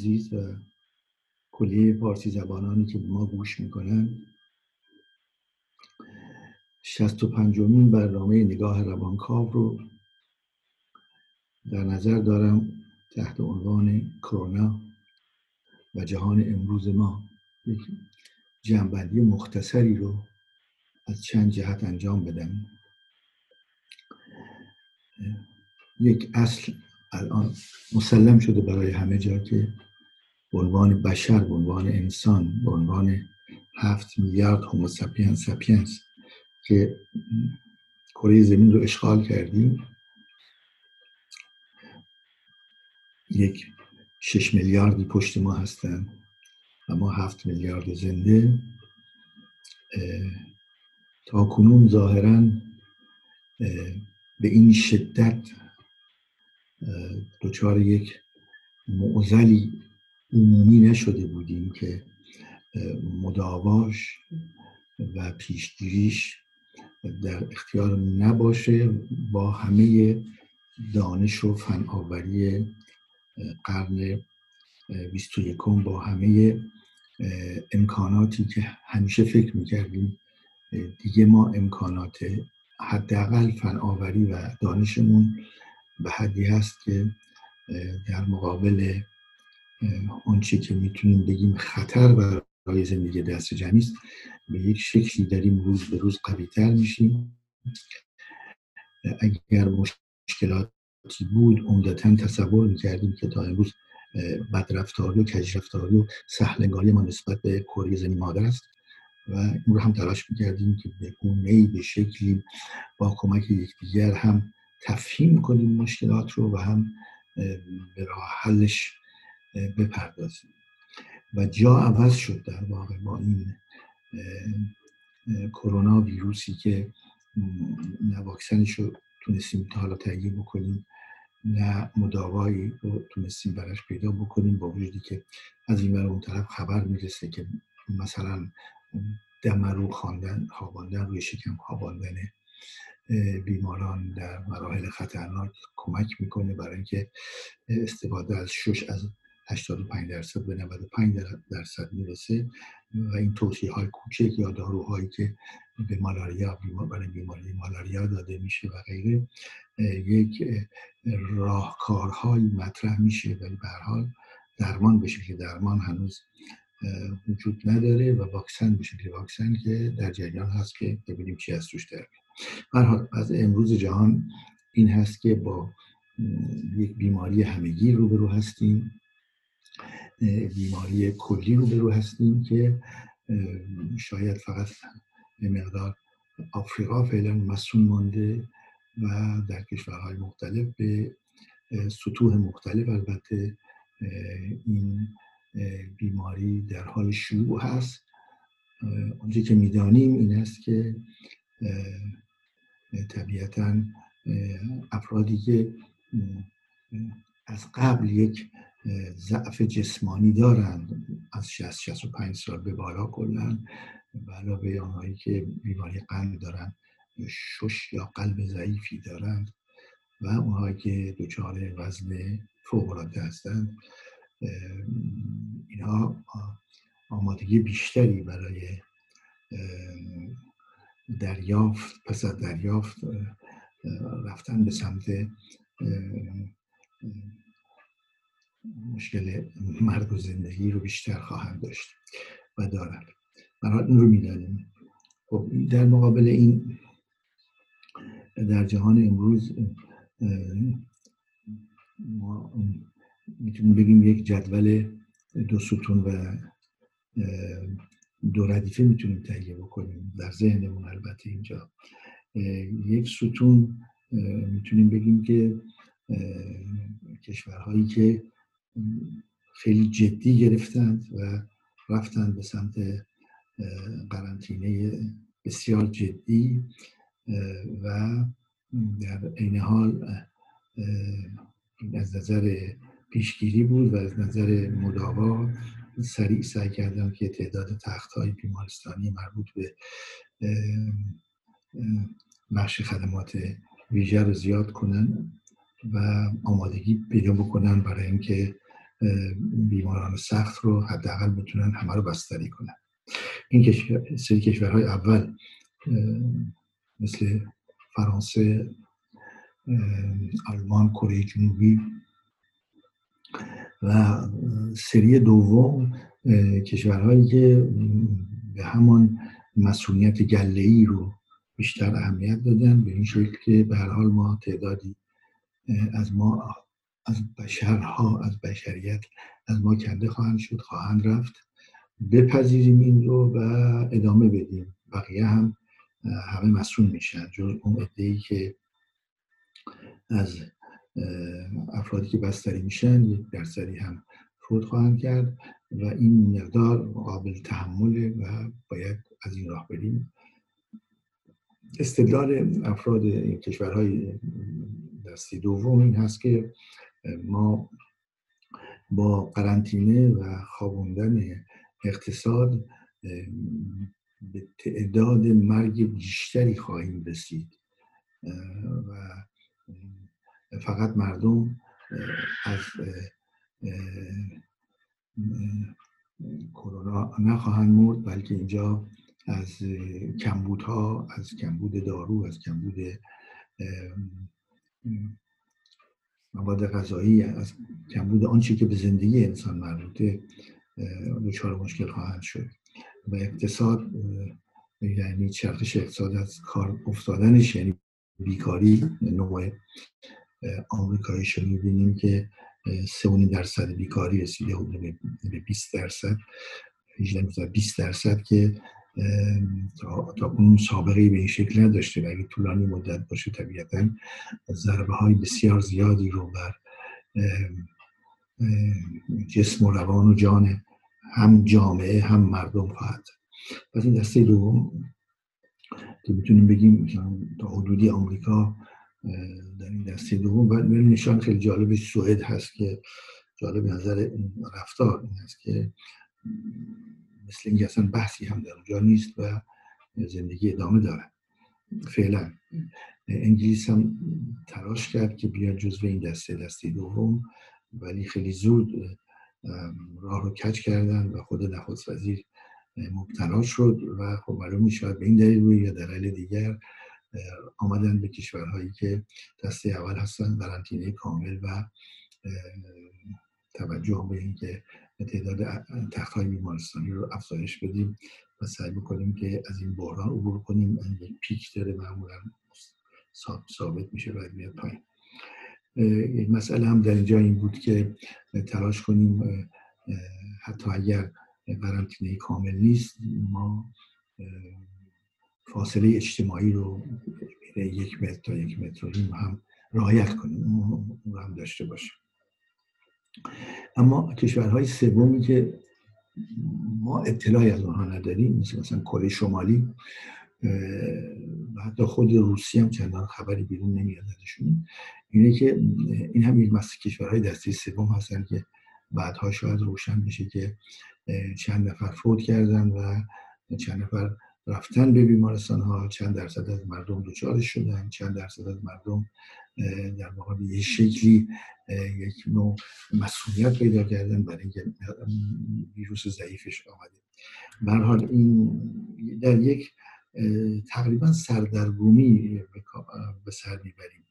عزیز و کلیه پارسی زبانانی که ما گوش می‌کنن. شست و پنجمین برنامه نگاه روانکاو رو در نظر دارم تحت عنوان کرونا و جهان امروز ما یک جنبندی مختصری رو از چند جهت انجام بدم. یک اصل الان مسلم شده برای همه جا که به عنوان بشر به عنوان انسان به عنوان هفت میلیارد Homo sapiens sapiens که کره زمین رو اشغال کردیم. یک شش میلیاردی پشت ما هستن و ما هفت میلیارد زنده. تا کنون ظاهرا به این شدت دچار یک معزلی عمومی نشده بودیم که مداواش و پیشگیریش در اختیار نباشه. با همه دانش و فناوری قرن 21 با همه امکاناتی که همیشه فکر می‌کردیم دیگه ما امکانات حداقل فناوری و دانشمون به حدی هست که در مقابل آنچه که می‌تونیم بگیم خطر برای زندگی دست جمعی است به یک شکلی داریم روز به روز قویتر میشیم. اگر مشکلاتی بود عمدتا تصور می‌کردیم که تا امروز بدرفتاری و کجرفتاری و سهلنگاری ما نسبت به کره زمین مادر است و اون رو هم تلاش می‌کردیم که به گونه به شکلی با کمک یکدیگر هم تفهیم کنیم مشکلات رو و هم به راه حلش بپردازیم. و جا عوض شد در واقع با این کرونا ویروسی که نه واکسنش رو تونستیم تا حالا تهیه بکنیم نه مداوایی رو تونستیم براش پیدا بکنیم با وجودی که از این اون طرف خبر می‌رسه که مثلا دمرو خواندن خواباندن روی شکم خواباندن بیماران در مراحل خطرناک کمک می‌کنه برای اینکه استفاده از شش از 85 درصد به 95 درصد می‌رسه و این توصیه های کوچک یا داروهایی که به مالاریا برای بیماری مالاریا داده میشه و غیره یک راهکارهایی مطرح میشه ولی به حال درمان بشه که درمان هنوز وجود نداره و واکسن بشه که واکسن که در جریان هست که ببینیم چی از توش در حال از امروز جهان این هست که با یک بیماری همگی روبرو هستیم. بیماری کلی روبرو هستیم که شاید فقط به مقدار آفریقا فعلا مسون مانده و در کشورهای مختلف به سطوح مختلف البته این بیماری در حال شروع هست. آنچه که می‌دانیم این است که طبیعتا افرادی که از قبل یک ضعف جسمانی دارند از 60 65 سال به بالا کلا. و علاوه آنهایی که بیماری قلب دارند شش یا قلب ضعیفی دارند و اونهایی که دچار وزن فوق العاده هستند اینها آمادگی بیشتری برای دریافت پس از دریافت رفتن به سمت مشکل مرگ و زندگی رو بیشتر خواهند داشت و دارند برای این رو می‌دانیم خب در مقابل این در جهان امروز ما می‌تونیم بگیم یک جدول دو ستون و دو ردیفه می‌تونیم تهیه بکنیم در ذهنمون البته اینجا. یک ستون می‌تونیم بگیم که کشورهایی که خیلی جدی گرفتند و رفتند به سمت قرنطینه بسیار جدی و در عین حال از نظر پیشگیری بود و از نظر مداوا سریع سعی کردن که تعداد تخت های بیمارستانی مربوط به بخش خدمات ویژه رو زیاد کنن و آمادگی پیدا بکنن برای اینکه بیماران سخت رو حداقل بتونن همه رو بستری کنن. این کشور، سری کشورهای اول مثل فرانسه آلمان کره جنوبی و سری دوم کشورهایی که به همان مسئولیت گله ای رو بیشتر اهمیت دادن به این شکل که به هر حال ما تعدادی از ما از بشرها از بشریت از ما کنده خواهند شد خواهند رفت. بپذیریم این رو و ادامه بدیم. بقیه هم همه مسئول میشن. جز اون ای که از افرادی که بستری میشن یک درصدی هم فوت خواهند کرد و این مقدار قابل تحمله و باید از این راه بریم. استدلال افراد کشورهای دستی دوم این هست که ما با قرنطینه و خوابوندن اقتصاد به تعداد مرگ بیشتری خواهیم رسید. و فقط مردم از کرونا نخواهند مرد بلکه اینجا از کمبودها از کمبود دارو از کمبود مواد غذایی از کمبود آنچه که به زندگی انسان مربوطه دچار مشکل خواهند شد. و اقتصاد یعنی چرخش اقتصاد از کار افتادنش یعنی بیکاری نوع آمریکایی رو می‌بینیم که سه درصد بیکاری رسیده حدود به 20 درصد 20 درصد که تا, اون سابقه به این شکل نداشته و اگه طولانی مدت باشه طبیعتا ضربه های بسیار زیادی رو بر جسم و روان و جان هم جامعه هم مردم خواهد پس این دسته دوم که می‌تونیم بگیم تا حدودی آمریکا در این دسته دوم. و نشان خیلی جالبش سوئد هست که جالب نظر رفتار این هست که مثل اینکه اصلا بحثی هم در اونجا نیست و زندگی ادامه داره. فعلا. انگلیس هم تلاش کرد که بیاد جزو این دسته دسته دوم ولی خیلی زود راه رو کج کردن و خود نخست وزیر مبتلا شد و خب معلوم می‌شود به این دلیل روی یا دلیل دیگر آمدن به کشورهایی که دسته اول هستن قرنطینه کامل و توجه به اینکه تعداد تخت های بیمارستانی رو افزایش بدیم و سعی بکنیم که از این بحران عبور کنیم. یک پیک داره معمولا ثابت میشه و میاد پایین. مسئله هم در اینجا این بود که تلاش کنیم حتی اگر قرنطینه کامل نیست ما فاصله اجتماعی رو یک متر تا یک متر و هم رعایت کنیم. اون هم داشته باشیم. اما کشورهای سومی که ما اطلاعی از آنها نداریم مثل مثلا کره شمالی و حتی خود روسیه هم چندان خبری بیرون نمیاد ازشون اینه که این هم یک کشورهای دسته سوم هستن که بعدها شاید روشن بشه که چند نفر فوت کردن و چند نفر رفتن به بیمارستان ها چند درصد از مردم دچارش شدن. چند درصد از مردم در واقع به یه شکلی یک نوع مسئولیت پیدا کردن برای اینکه ویروس ضعیفش آمده. به حال این در یک تقریبا سردرگمی به سر می‌بریم.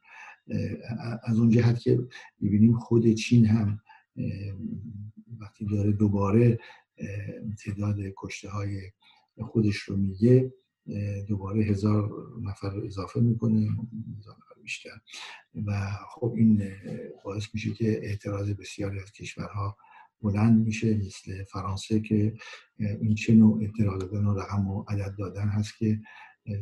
از اون جهت که می‌بینیم خود چین هم وقتی داره دوباره تعداد کشته های خودش رو میگه دوباره هزار نفر اضافه می‌کنه بیشتر. و خب این باعث میشه که اعتراض بسیاری از کشورها بلند میشه مثل فرانسه که این چه نوع اعتراض دادن و رقم و عدد دادن هست که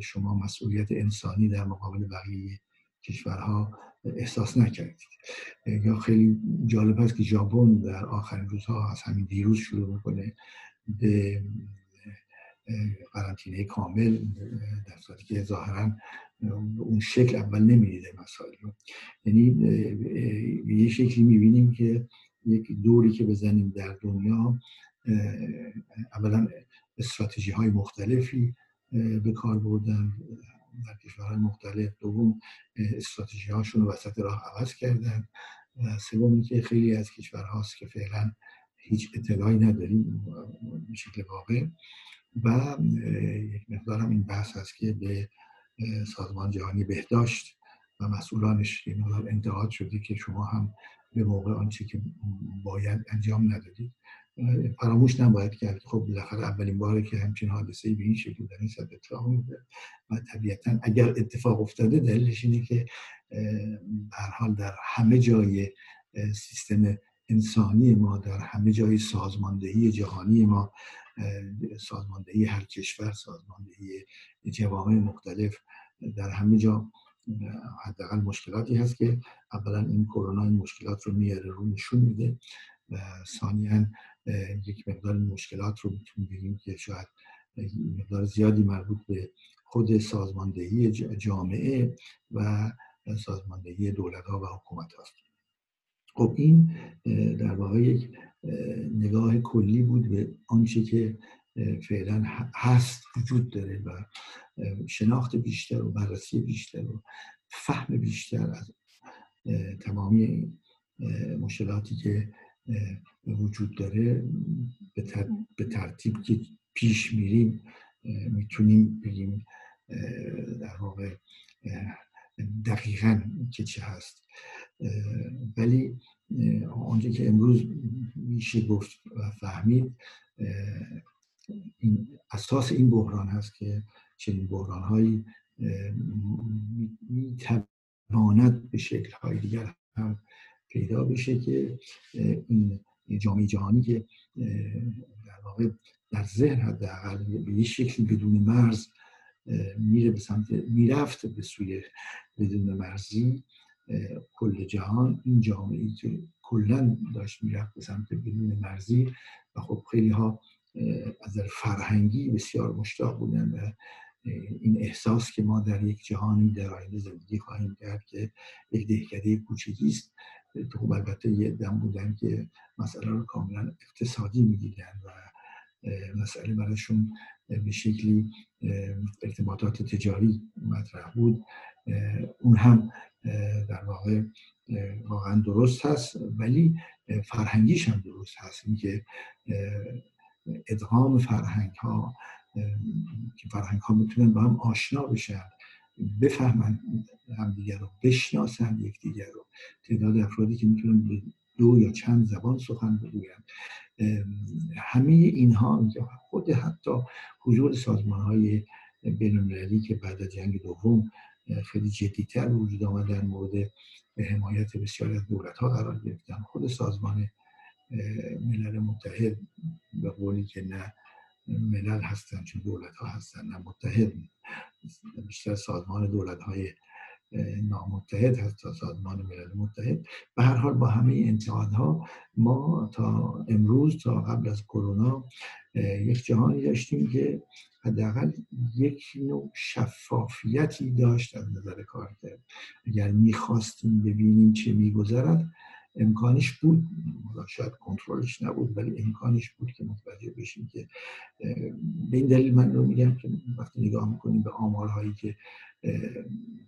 شما مسئولیت انسانی در مقابل بقیه کشورها احساس نکردید. یا خیلی جالب هست که ژاپن در آخرین روزها از همین دیروز شروع می‌کنه به قرنطینه کامل در صورتی که ظاهرا اون شکل اول نمی‌دیده مسائل رو. یعنی یه شکلی می‌بینیم که یک دوری که بزنیم در دنیا اولا استراتژی های مختلفی به کار بردن در کشورهای مختلف. دوم استراتژی هاشون رو وسط راه عوض کردن. سوم که خیلی از کشورهاست که فعلا هیچ اطلاعی نداریم به شکل واقع. و یک مقدار هم این بحث هست که به سازمان جهانی بهداشت و مسئولانش این مقدار انتقاد شده که شما هم به موقع آنچه که باید انجام ندادید فراموش نباید کرد. خب بالاخره اولین باره که همچین حادثه به این شکل در این سطح اتفاق میفته و طبیعتا اگر اتفاق افتاده دلیلش اینه که هر حال در همه جای سیستم انسانی ما در همه جای سازماندهی جهانی ما سازماندهی هر کشور سازماندهی جوامع مختلف در همه جا حداقل مشکلاتی هست که اولا این کرونا این مشکلات رو میاره رو نشون میده و ثانیا یک مقدار مشکلات رو می‌تونیم بگیم که شاید مقدار زیادی مربوط به خود سازماندهی جامعه و سازماندهی دولت ها و حکومت هاست خب این در واقع یک نگاه کلی بود به آنچه که فعلا هست وجود داره و شناخت بیشتر و بررسی بیشتر و فهم بیشتر از تمامی مشکلاتی که وجود داره به ترتیب که پیش میریم می‌تونیم بگیم در واقع دقیقا که چه هست. ولی آنچه که امروز میشه گفت و فهمید این اساس این بحران هست که چنین بحران هایی می‌تواند به شکل های دیگر هم پیدا بشه که این جامعه جهانی که در واقع در ذهن حداقل به یه شکلی بدون مرز میره به سمت می‌رفت به سوی بدون مرزی کل جهان. این جامعه ای که کلا داشت می‌رفت به سمت بدون مرزی و خب خیلی ها از فرهنگی بسیار مشتاق بودن و این احساس که ما در یک جهانی در آینده زندگی خواهیم کرد که یک دهکده کوچکی است. خب البته یه دم بودن که مسئله رو کاملا اقتصادی می‌دیدن و مسئله براشون به شکلی ارتباطات تجاری مطرح بود. اون هم در واقع واقعا درست هست ولی فرهنگیش هم درست هست. اینکه ادغام فرهنگ ها که فرهنگ ها می‌تونن با هم آشنا بشن بفهمن همدیگر رو بشناسن یکدیگر رو. تعداد افرادی که می‌تونن دو یا چند زبان سخن بگوین همه اینها خود حتی حضور سازمان های بینالمللی که بعد از جنگ دوم خیلی جدیتر وجود آمد در مورد حمایت بسیاری از دولت ها قرار گرفتن. خود سازمان ملل متحد به قولی که نه ملل هستن چون دولت ها هستن نه متحد بیشتر سازمان دولت های نامتحد هست تا سازمان ملل متحد. به هر حال با همه انتقادها ما تا امروز تا قبل از کرونا یک جهانی داشتیم که حداقل یک نوع شفافیتی داشت از نظر کار کرد. اگر می‌خواستیم ببینیم چه میگذرد امکانش بود. شاید کنترلش نبود ولی امکانش بود که متوجه بشیم که به این دلیل من رو میگم که وقتی نگاه می‌کنیم به آمارهایی که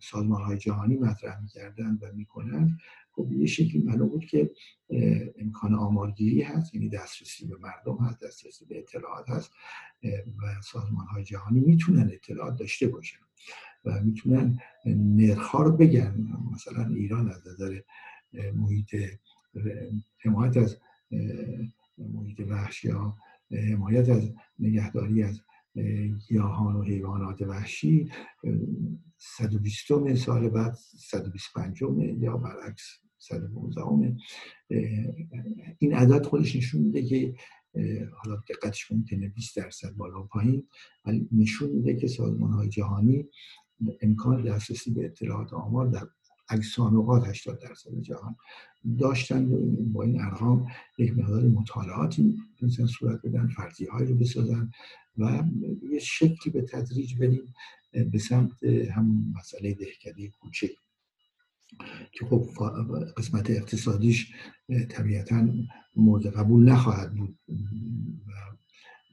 سازمان های جهانی مطرح می‌کردن و می‌کنن خب یه شکلی معلوم بود که امکان آمارگیری هست یعنی دسترسی به مردم هست دسترسی به اطلاعات هست و سازمان های جهانی می‌تونن اطلاعات داشته باشن و می‌تونن نرخ رو بگن. مثلا ایران از نظر محیط حمایت از محیط وحش یا حمایت از نگهداری از گیاهان و حیوانات وحشی 120 سال بعد 125 یا برعکس 119 این عدد خودش نشون میده که حالا دقتش ممکنه 20 درصد بالا و پایین ولی نشون میده که سازمان های جهانی امکان دسترسی به اطلاعات آمار در اکثر اوقات 80 درصد جهان داشتن. با این ارقام یک مقدار مطالعاتی می‌تونستن صورت بدن فرضی رو بسازن و یه شکلی به تدریج بریم. به سمت هم مسئله دهکده کوچک که خب قسمت اقتصادیش طبیعتا مورد قبول نخواهد بود. و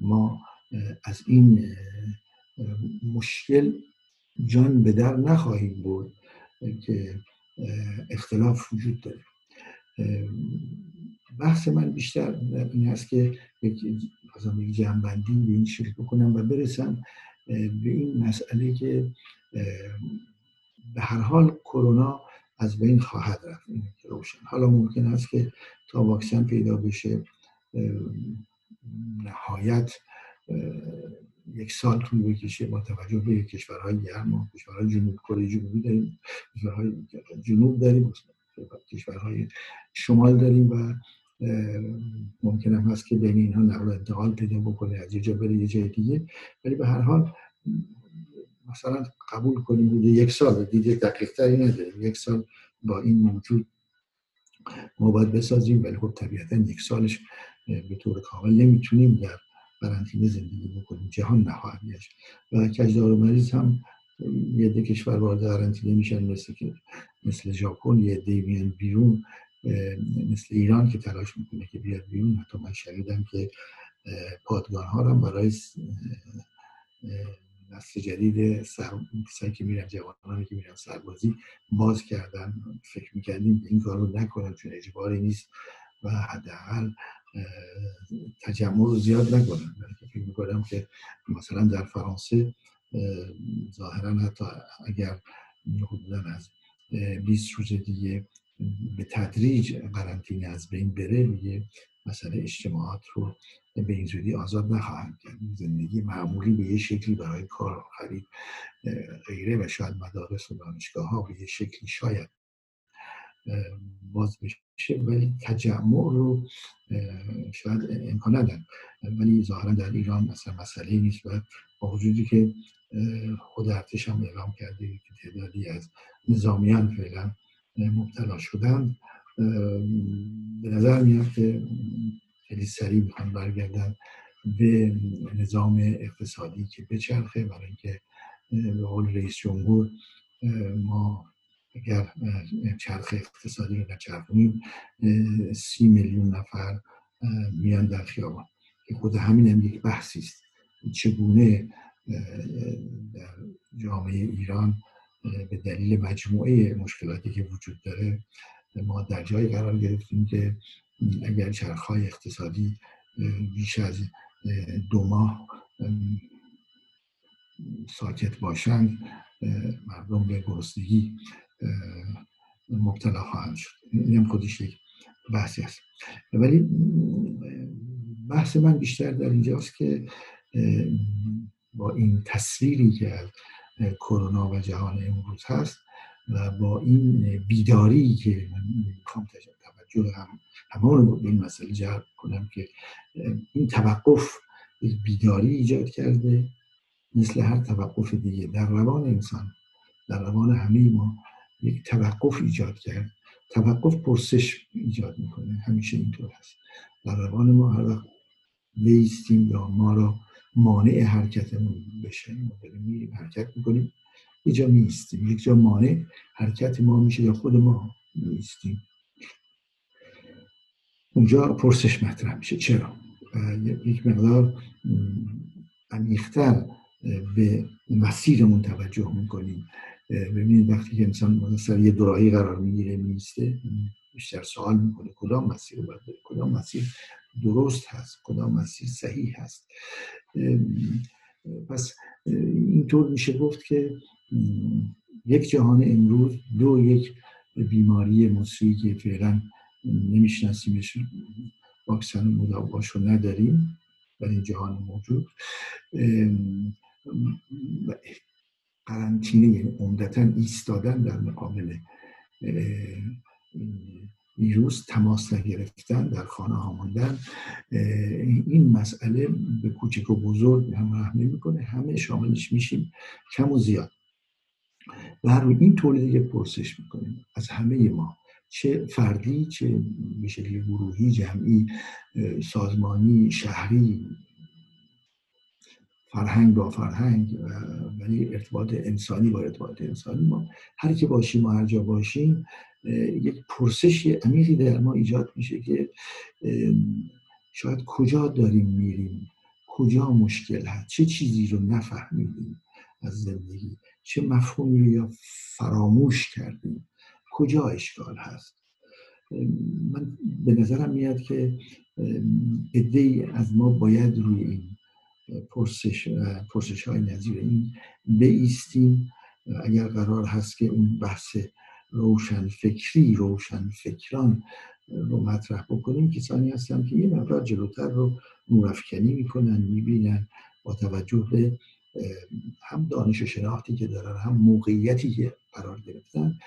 ما از این مشکل جان به در نخواهیم بود که اختلاف وجود داره. بحث من بیشتر این هست که یک جنبندی به این شکل بکنم و برسم به این مسئله که به هر حال کرونا از بین خواهد رفت روشن. حالا ممکن است که تا واکسن پیدا بشه نهایت یک سال طول بکشه با توجه به کشورهای گرم و کشورهای جنوب. کره جنوبی داریم کشورهای جنوب داریم کشورهای شمال داریم و ممکن هم هست که بین اینها نقل انتقال پیدا بکنه از یه جا بره یه جای دیگه. ولی به هر حال مثلا قبول کنیم بوده یک سال دیگه دقیق تری یک سال با این موجود ما باید بسازیم ولی خب طبیعتا یک سالش به طور کامل نمی‌تونیم در قرنطینه زندگی بکنیم. جهان نخواهد گشت. و کجدار مریض هم یه کشور وارد قرنطینه میشن مثل که مثل ژاپن یه ده میان بیرون مثل ایران که تلاش می‌کنه که بیاد بیرون. حتی من شنیدم که پادگان ها هم برای نسل جدید سر... که میرن جوانانی که میرن سربازی باز کردن. فکر می‌کردیم این کار رو نکنن چون اجباری نیست و حداقل تجمع رو زیاد نکنن. فکر می‌کنم که مثلا در فرانسه ظاهرا حتی اگر حدودا از 20 روز دیگه به تدریج قرنطینه از بین بره دیگه مسئله اجتماعات رو به این زودی آزاد نخواهند کرد. زندگی معمولی به یه شکلی برای کار خرید غیره و شاید مدارس و دانشگاه ها به یه شکلی شاید باز بشه ولی تجمع رو شاید امکان ندن ولی ظاهرا در ایران مثلا مسئله نیست و با وجودی که خود ارتش هم اعلام کرده که تعدادی از نظامیان فعلا مبتلا شدن به نظر میاد که خیلی سریع می‌خوان برگردن به نظام اقتصادی که بچرخه برای اینکه به قول رئیس جمهور ما اگر چرخ اقتصادی رو نچرخونیم سی میلیون نفر میان در خیابان. که خود همین هم یک بحثی است. چگونه در جامعه ایران به دلیل مجموعه مشکلاتی که وجود داره ما در جایی قرار گرفتیم که اگر چرخهای اقتصادی بیش از دو ماه ساکت باشند مردم به گرسنگی مبتلا خواهند شد. این هم خودش یک بحثی است. ولی بحث من بیشتر در اینجاست که با این تصویری که کرونا و جهان امروز هست و با این بیداری که من می‌خوام توجه هم همون به این مسئله جلب کنم که این توقف بیداری ایجاد کرده مثل هر توقف دیگه. در روان انسان در روان همه ما یک توقف ایجاد کرد. توقف پرسش ایجاد می‌کنه. همیشه اینطور هست. در روان ما هر وقت بیستیم یا ما را مانع حرکتمون بشه. ما داریم میریم حرکت می‌کنیم. یه جا میستیم یک جا مانع حرکت ما میشه یا خود ما میستیم اونجا پرسش مطرح میشه. چرا؟ یک مقدار عمیقتر به مسیرمون توجه می‌کنیم. ببینید وقتی که انسان سر یه دوراهی قرار می‌گیره میسته بیشتر سوال می‌کنه. کدام مسیر باید بره؟ کدام مسیر؟ درست هست کدام مسیر صحیح هست. پس اینطور میشه گفت که یک جهان امروز دو یک بیماری مصری که فعلا نمیشناسیمش واکسن مداواش رو نداریم در این جهان موجود. قرنطینه یعنی عمدتا ایستادن در مقابل ویروس تماس نگرفتن در خانه ها ماندن این مسئله به کوچک و بزرگ هم نمی‌کنه همه شاملش میشیم. کم و زیاد. و هر این تولید یک پرسش می‌کنیم. از همه ما. چه فردی چه به شکل گروهی جمعی سازمانی شهری فرهنگ با فرهنگ ولی ارتباط انسانی با ارتباط انسانی ما. هر که باشیم و هر جا باشیم یک پرسش عمیقی در ما ایجاد میشه که شاید کجا داریم میریم؟ کجا مشکل هست؟ چه چیزی رو نفهمیدیم از زندگی؟ چه مفهومی یا فراموش کردیم؟ کجا اشکال هست؟ من به نظرم میاد که عده از ما باید روی این پرسش, پرسش های نظیر این بیستیم. اگر قرار هست که اون بحث روشن فکری روشن فکران رو مطرح بکنیم. کسانی هستن که یه مقدار جلوتر رو نورافکنی می‌کنن می‌بینن با توجه به هم دانش و شناختی که دارن هم موقعیتی که قرار گرفتن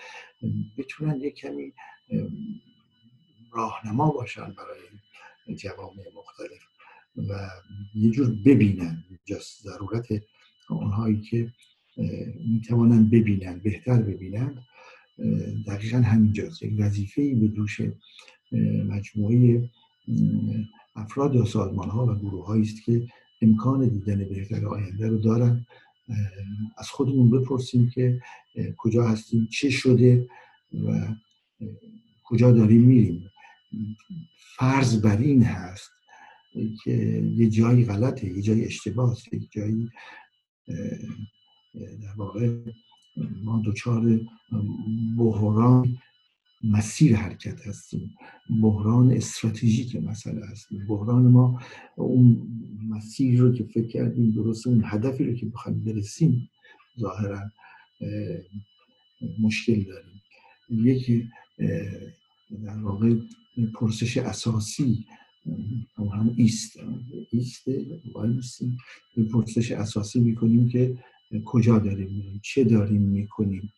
بتونن یک کمی راهنما باشن برای جوامع مختلف و یه جور ببینن. جست ضرورت اونهایی که می‌توانن ببینن بهتر ببینن. دقیقا همینجاست یک وظیفه به دوش مجموعه افراد یا سازمان ها و گروه است که امکان دیدن بهتر آینده رو دارن. از خودمون بپرسیم که کجا هستیم چه شده و کجا داریم میریم. فرض بر این هست که یه جایی غلطه یه جایی اشتباه است یه جایی در واقع ما دچار بحران مسیر حرکت هستیم. بحران استراتژیک مسئله هستیم. بحران ما اون مسیر رو که فکر کردیم درست اون هدفی رو که بخوایم برسیم ظاهرا مشکل داریم. یکی در واقع پرسش اساسی هم ایست. ایست این پرسش اساسی می‌کنیم که کجا داریم میریم؟ چه داریم می‌کنیم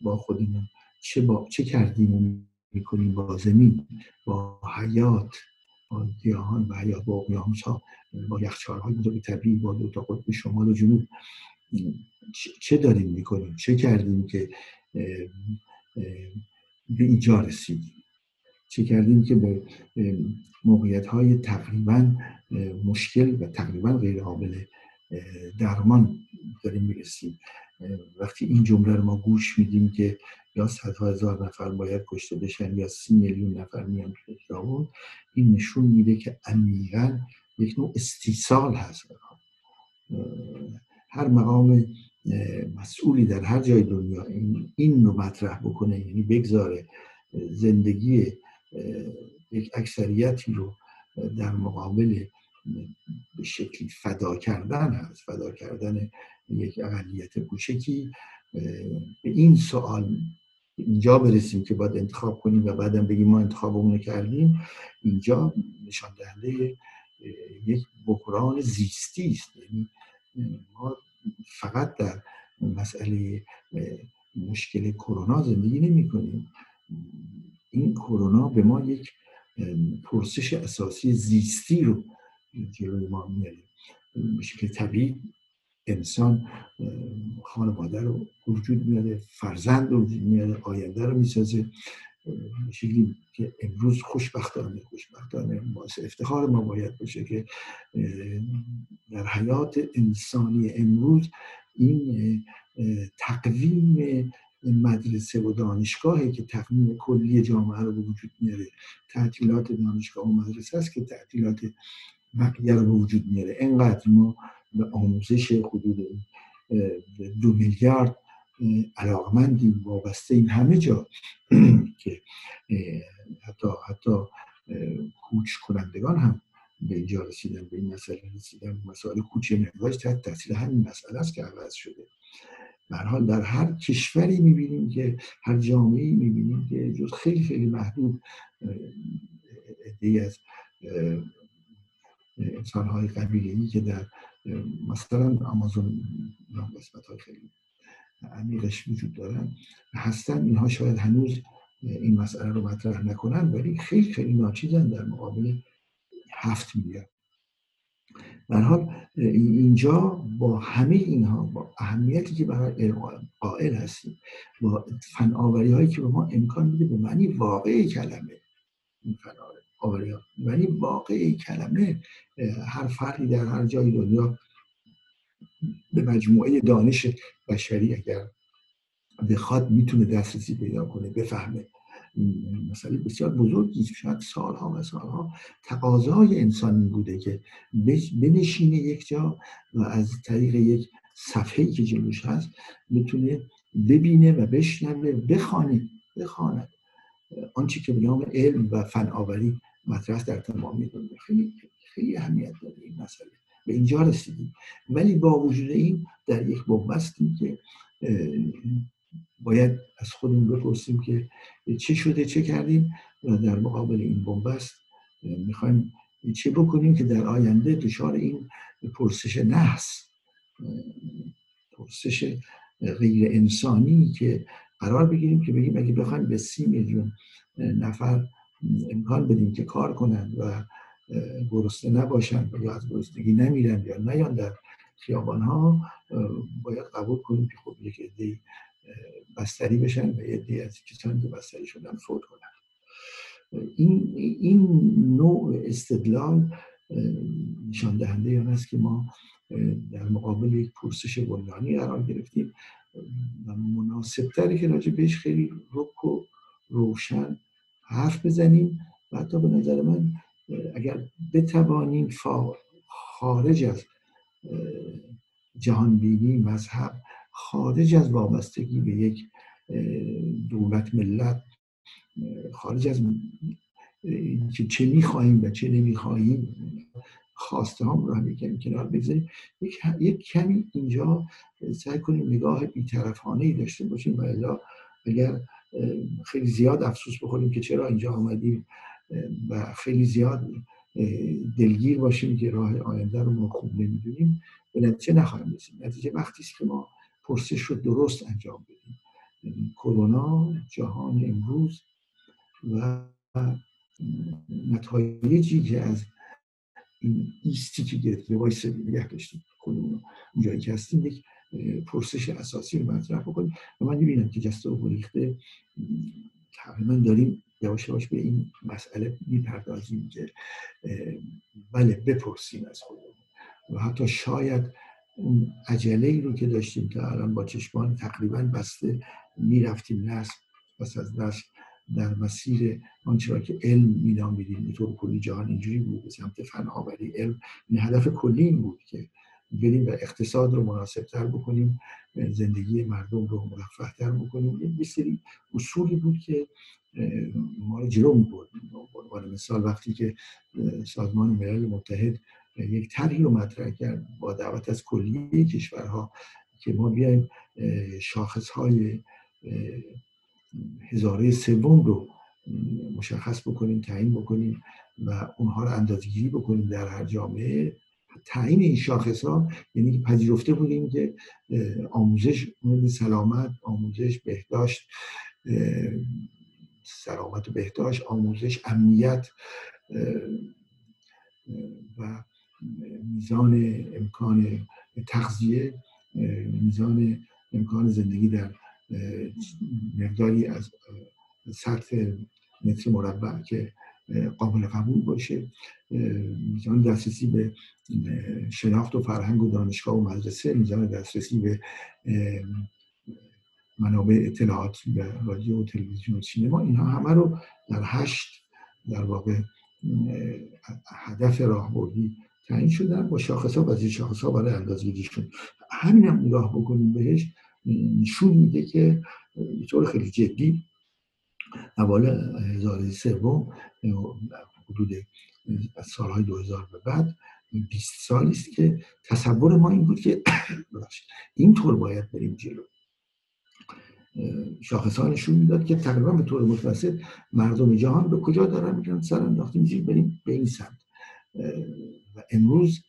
با خودمون؟ چه, با... چه کردیم و می‌کنیم با زمین با حیات با گیاهان و حیات با اقیانوس ها با یخچالهای بزرگ طبیعی با دو تا قطب شمال و جنوب. چه داریم می‌کنیم؟ چه کردیم که به اینجا رسیدیم؟ چه کردیم که به موقعیت های تقریبا مشکل و تقریبا غیر قابل درمان داریم می‌رسیم. وقتی این جمله رو ما گوش میدیم که یا صدها هزار نفر باید کشته بشن یا سی میلیون نفر میان خیابون این نشون میده که عمیقا یک نوع استیصال هست. هر مقام مسئولی در هر جای دنیا این, این رو مطرح بکنه یعنی بگذاره زندگی یک اکثریتی رو در مقابل به شکلی فدا کردن هست فدا کردن یک اقلیت کوچکی. به این سوال اینجا برسیم که باید انتخاب کنیم و بعدم بگیم ما انتخابمون کردیم. اینجا نشان دهنده یک بحران زیستی است. یعنی ما فقط در مسئله مشکل کرونا زندگی نمی کنیم. این کرونا به ما یک پرسش اساسی زیستی رو جلوی ما میاره به شکل طبیعی انسان خانواده رو وجود میاره فرزند رو وجود میاره آینده رو می‌سازه. شکلی که امروز خوشبختانه خوشبختانه باعث افتخار ما باید باشه که در حیات انسانی امروز این تقویم مدرسه و دانشگاهی که تقویم کلی جامعه رو به وجود میاره. تعطیلات دانشگاه و مدرسه است که تعطیلات بقیه رو به وجود میاره. انقدر ما به آموزش حدود دو میلیارد علاقمندیم وابسته این همه جا که حتی حتی کوچ کنندگان هم به اینجا رسیدن به این مسئله رسیدن. مسائل کوچ نگاهش تحت تاثیر همین مسئله است که عوض شده. حال در هر کشوری می‌بینیم که هر جامعه می‌بینیم که جز خیلی خیلی محدود عده از انسان های قبیله که در مثلا آمازون قسمت های خیلی عمیقش وجود دارن هستن. اینها شاید هنوز این مسئله رو مطرح نکنن ولی خیلی خیلی ناچیزن در مقابل هفت میلیارد. در حال اینجا با همه اینها با اهمیتی که برای قائل هستیم با فن هایی که به ما امکان میده به معنی واقعی کلمه این فن آوری ها معنی واقعی کلمه هر فردی در هر جای دنیا به مجموعه دانش بشری اگر بخواد می‌تونه دسترسی پیدا کنه بفهمه. مسئله بسیار بزرگی شاید سالها و سالها تقاضای انسان بوده که بنشینه یک جا و از طریق یک صفحه‌ای که جلوش هست بتونه ببینه و بشنوه بخوانه بخواند. آنچه که به نام علم و فناوری مطرح در تمامی دنیا. خیلی خیلی اهمیت داره این مسئله. به اینجا رسیدیم. ولی با وجود این در یک بنبستیم که باید از خودمون بپرسیم که چه شده چه کردیم و در مقابل این بنبست می‌خوایم چه بکنیم که در آینده دچار این پرسش نحس پرسش غیر انسانی که قرار بگیریم که بگیم اگه بخوایم به سی میلیون نفر امکان بدیم که کار کنند و گرسنه نباشند یا از گرسنگی نمیرن یا نیان در خیابان ها باید قبول کنیم که خب یک عده بستری بشن و عده از کسانی که بستری شدن فوت کنن. این, این نوع استدلال نشان دهنده آن است که ما در مقابل یک پرسش بنیانی قرار گرفتیم و مناسبتره که راجع بهش خیلی رک و روشن حرف بزنیم و حتی به نظر من اگر بتوانیم خارج از جهانبینی مذهب خارج از وابستگی به یک دولت ملت خارج از که چه می‌خواهیم و چه نمی‌خواهیم خواسته هم رو هم یکمی کنار بگذاریم. یک, یک کمی اینجا سعی کنیم نگاه بیطرفانه ای داشته باشیم و الا اگر خیلی زیاد افسوس بخوریم که چرا اینجا آمدیم و خیلی زیاد دلگیر باشیم که راه آینده رو ما خوب نمی‌دونیم. به نتیجه نخواهیم رسیم نتیجه وقتی است که ما پرسش رو درست انجام بدیم. کرونا جهان امروز و نتایجی که از این ایستی که گرفته وایس نگه داشتیم خودمون اونجایی که هستیم یک پرسش اساسی رو مطرح بکنیم. و من می‌بینم که جسته و گریخته تقریبا داریم یواش یواش به این مسئله می‌پردازیم که بله بپرسیم از خودمون. و حتی شاید اون عجله ای رو که داشتیم تا الان با چشمان تقریبا بسته می‌رفتیم. نسل پس از نسل در مسیر آنچه که علم مینامیدیم. به طور کلی جهان اینجوری بود به سمت فناوری علم این هدف کلی این بود که بریم و اقتصاد رو مناسبتر بکنیم زندگی مردم رو مرفهتر بکنیم. یه سری اصولی بود که ما رو جلو می‌برد. به مثال وقتی که سازمان ملل متحد یک طرحی رو مطرح کرد با دعوت از کلیه کشورها که ما بیایم شاخص های هزاره سوم رو مشخص بکنیم تعیین بکنیم و اونها رو اندازگیری بکنیم در هر جامعه. تعیین این شاخص ها یعنی پذیرفته بودیم که آموزش سلامت آموزش بهداشت سلامت و بهداشت آموزش امنیت و میزان امکان تغذیه میزان امکان زندگی در مقداری از سطح متر مربع که قابل قبول باشه میزان دسترسی به شناخت و فرهنگ و دانشگاه و مدرسه میزان دسترسی به منابع اطلاعاتی و رادیو و تلویزیون و سینما. اینها همه رو در هشت در واقع هدف راهبردی تعیین شدن با شاخص ها و زیر شاخص ها برای اندازگیریشون همین هم نگاه بکنیم بهش. نشون میده که به طور خیلی جدی اول هزار سوم حدود از سالهای 2000 به بعد 20 سالی است که تصور ما این بود که اینطور باید بریم جلو. شاخص نشون می‌داد که تقریبا به طور متوسط مردم جهان به کجا دارن میگن سر انداختیم بریم به این سمت. و امروز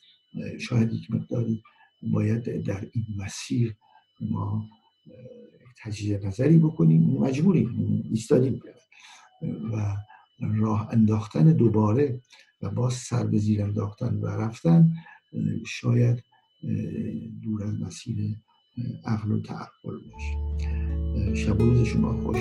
شاید یک مقداری باید در این مسیر ما تجدید نظری بکنیم مجبوریم ایستادیم. و راه انداختن دوباره و باز سر به زیر انداختن و رفتن شاید دور از مسیر عقل و تعقل باشه. شب روز شما خوش.